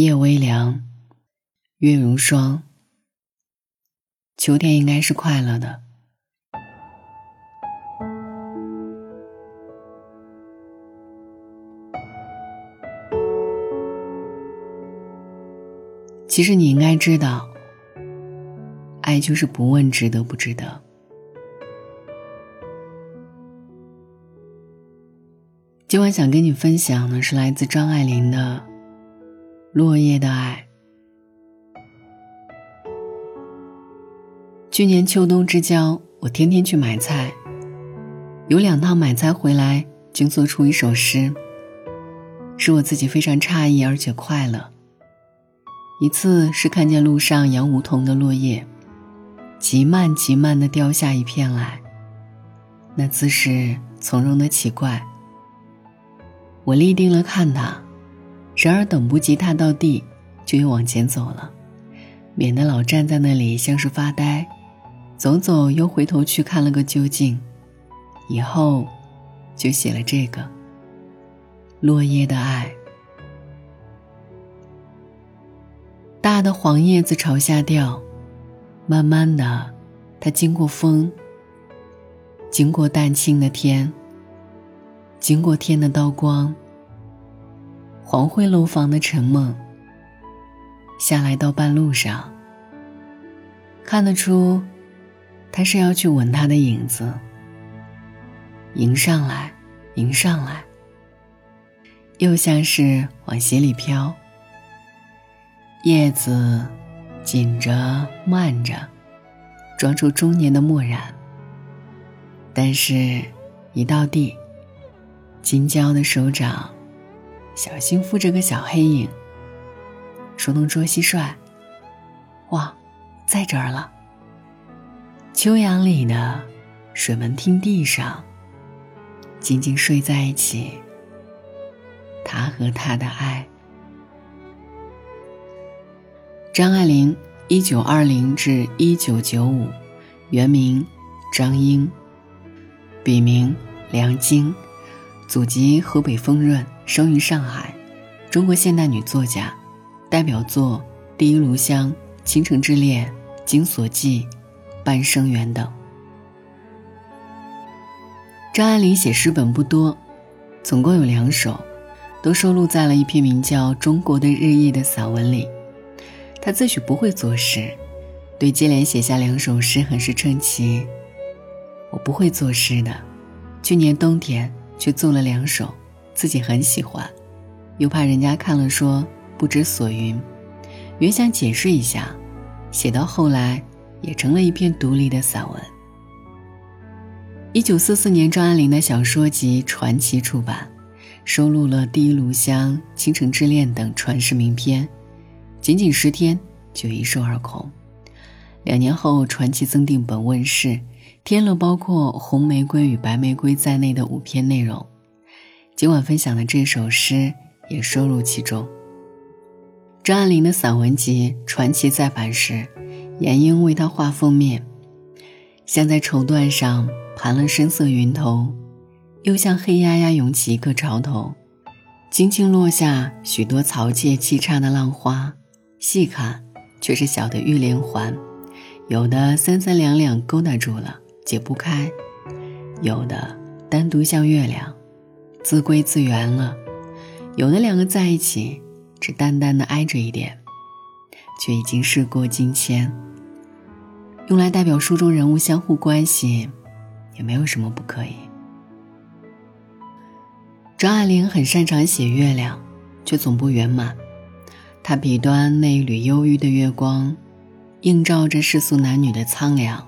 夜微凉，月如霜。秋天应该是快乐的。其实你应该知道，爱就是不问值得不值得。今晚想跟你分享的是来自张爱玲的《落叶的爱》。去年秋冬之交，我天天去买菜，有两趟买菜回来，竟做出一首诗，使我自己非常诧异而且快乐。一次是看见路上杨梧桐的落叶，极慢极慢的掉下一片来，那姿势从容的奇怪。我立定了看他，然而等不及踏到地，就又往前走了，免得老站在那里像是发呆。走走又回头去看了个究竟，以后就写了这个落叶的爱。大的黄叶子朝下掉，慢慢的，它经过风，经过淡青的天。经过天的刀光，黄昏楼房的沉梦。下来到半路上，看得出，他是要去吻他的影子。迎上来，迎上来，又像是往鞋里飘。叶子紧着慢着，装出中年的漠然。但是，一到地。金娇的手掌，小心扶着个小黑影。说能捉蟋蟀，哇，在这儿了。秋阳里的水门汀地上，静静睡在一起。他和他的爱。张爱玲，一九二零至一九九五，原名张英，笔名梁晶。祖籍河北丰润，生于上海，中国现代女作家，代表作《第一炉香》《倾城之恋》《金锁记》《半生缘》等。张爱玲写诗本不多，总共有两首，都收录在了一篇名叫《中国的日夜》的散文里。她自诩不会作诗，对接连写下两首诗很是称奇。我不会作诗的，去年冬天。却做了两首，自己很喜欢，又怕人家看了说不知所云，原想解释一下，写到后来也成了一篇独立的散文。一九四四年，张爱玲的小说集《传奇》出版，收录了《第一炉香》《倾城之恋》等传世名篇，仅仅十天就一售而空。两年后，《传奇》增订本问世。添了包括红玫瑰与白玫瑰在内的五篇内容，今晚分享的这首诗也收入其中。张爱玲的散文集《传奇》再版时，闫英为她画封面，像在绸缎上盘了深色云头，又像黑压压涌起一个潮头，轻轻落下许多草芥气叉的浪花，细看却是小的玉连环，有的三三两两勾搭住了。解不开，有的单独像月亮，自归自圆了；有的两个在一起，只淡淡的挨着一点，却已经事过境迁。用来代表书中人物相互关系，也没有什么不可以。张爱玲很擅长写月亮，却总不圆满。她笔端那一缕忧郁的月光，映照着世俗男女的苍凉。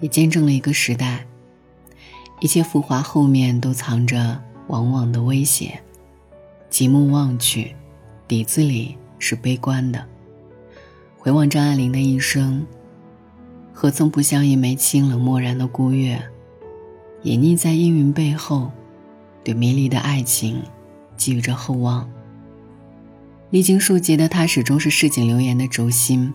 也见证了一个时代，一切浮华后面都藏着往往的威胁。极目望去，底子里是悲观的。回望张爱玲的一生，何曾不像一枚清冷漠然的孤月，隐匿在阴云背后，对迷离的爱情寄予着厚望。历经数劫的她，始终是市井流言的轴心，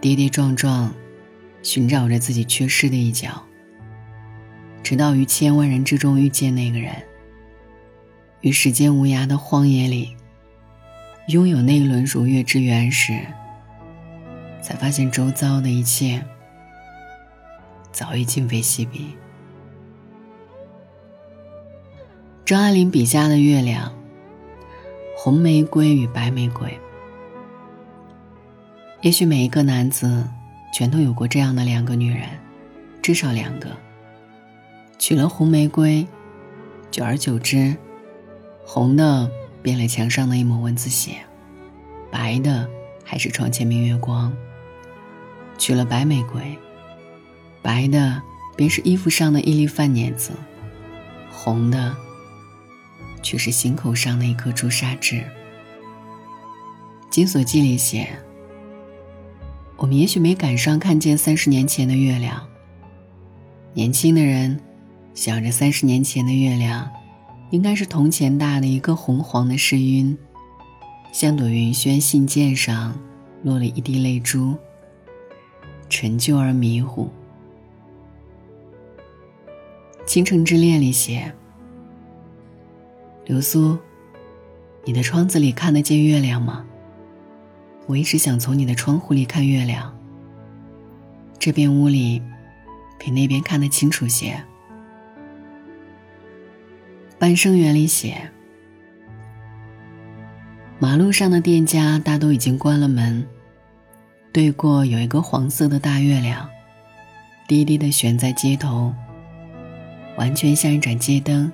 跌跌撞撞。寻找着自己缺失的一角，直到于千万人之中遇见那个人。于时间无涯的荒野里，拥有那一轮如月之圆时，才发现周遭的一切早已今非昔比。张爱玲笔下的月亮，红玫瑰与白玫瑰。也许每一个男子，全都有过这样的两个女人，至少两个。娶了红玫瑰，久而久之，红的变了墙上的一抹蚊子血，白的还是床前明月光。娶了白玫瑰，白的便是衣服上的一粒饭碾子，红的。却是心口上的一颗朱砂痣。《金锁记》里写：“我们也许没赶上看见三十年前的月亮。年轻的人想着三十年前的月亮，应该是铜钱大的一个红黄的世晕，像朵云轩信笺上落了一滴泪珠，陈旧而迷糊。”《倾城之恋》里写。流苏，你的窗子里看得见月亮吗？我一直想从你的窗户里看月亮。这边屋里比那边看得清楚些。半生缘里写，马路上的店家大都已经关了门，对过有一个黄色的大月亮，低低的悬在街头，完全像一盏街灯。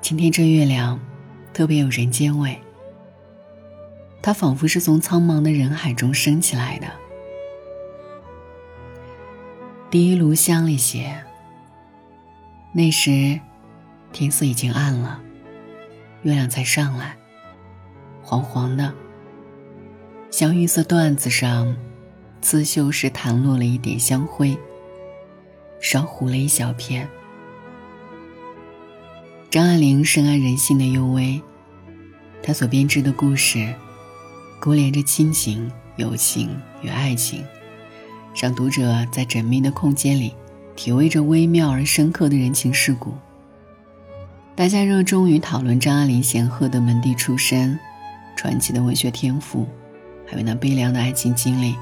今天这月亮，特别有人间味。它仿佛是从苍茫的人海中升起来的。第一炉香里写：那时，天色已经暗了，月亮才上来，黄黄的，像玉色缎子上，刺绣时弹落了一点香灰，烧糊了一小片。张爱玲深谙人性的幽微，她所编织的故事，勾连着亲情、友情与爱情，让读者在缜密的空间里体味着微妙而深刻的人情世故。大家热衷于讨论张爱玲显赫的门第出身、传奇的文学天赋，还有那悲凉的爱情经历。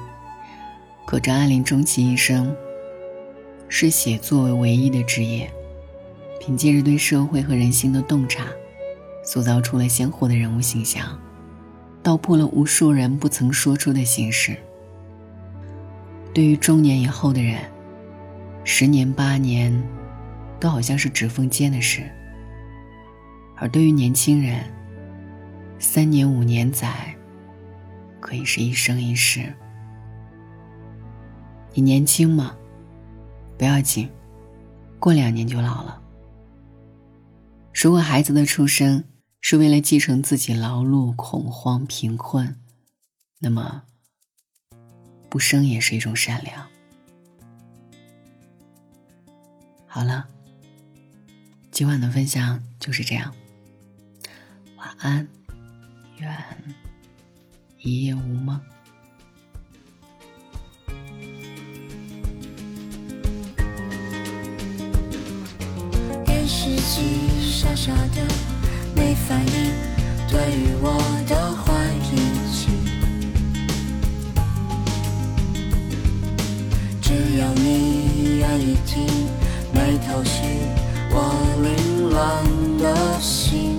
可张爱玲终其一生，是写作为唯一的职业。凭借着对社会和人心的洞察，塑造出了鲜活的人物形象，道破了无数人不曾说出的心事。对于中年以后的人，十年八年，都好像是指缝间的事；而对于年轻人，三年五年载，可以是一生一世。你年轻吗？不要紧，过两年就老了。如果孩子的出生是为了继承自己劳碌、恐慌、贫困，那么不生也是一种善良。好了，今晚的分享就是这样。晚安，愿一夜无梦。电视机傻傻的没反应，对于我的坏脾气。只要你愿意听，没头绪，我凌乱的心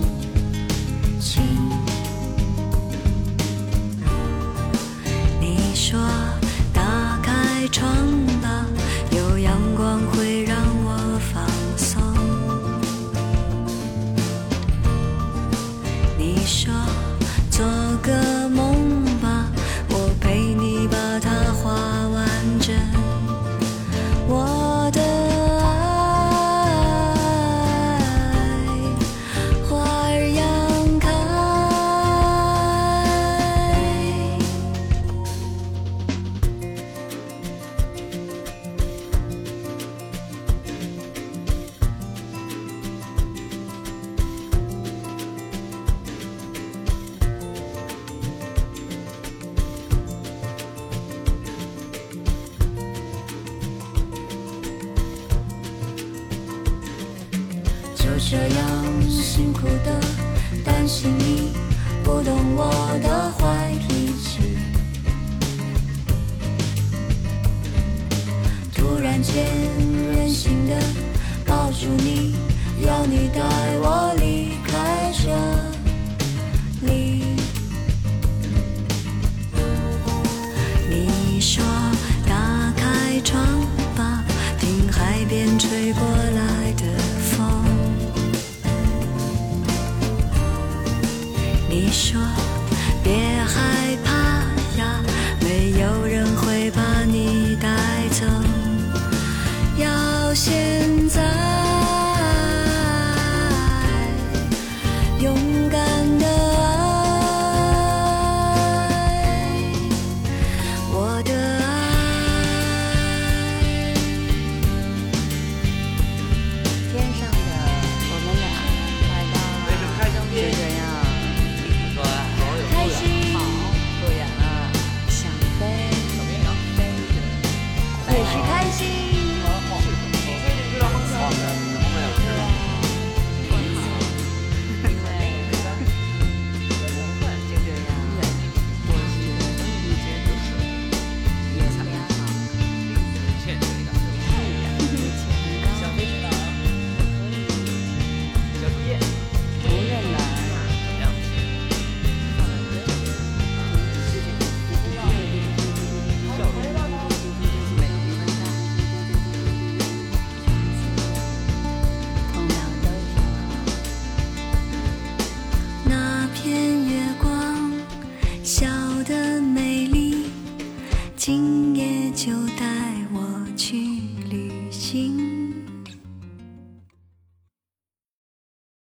这样辛苦的担心你不懂我的坏脾气。突然间任性的抱住你要你带我离开这。你说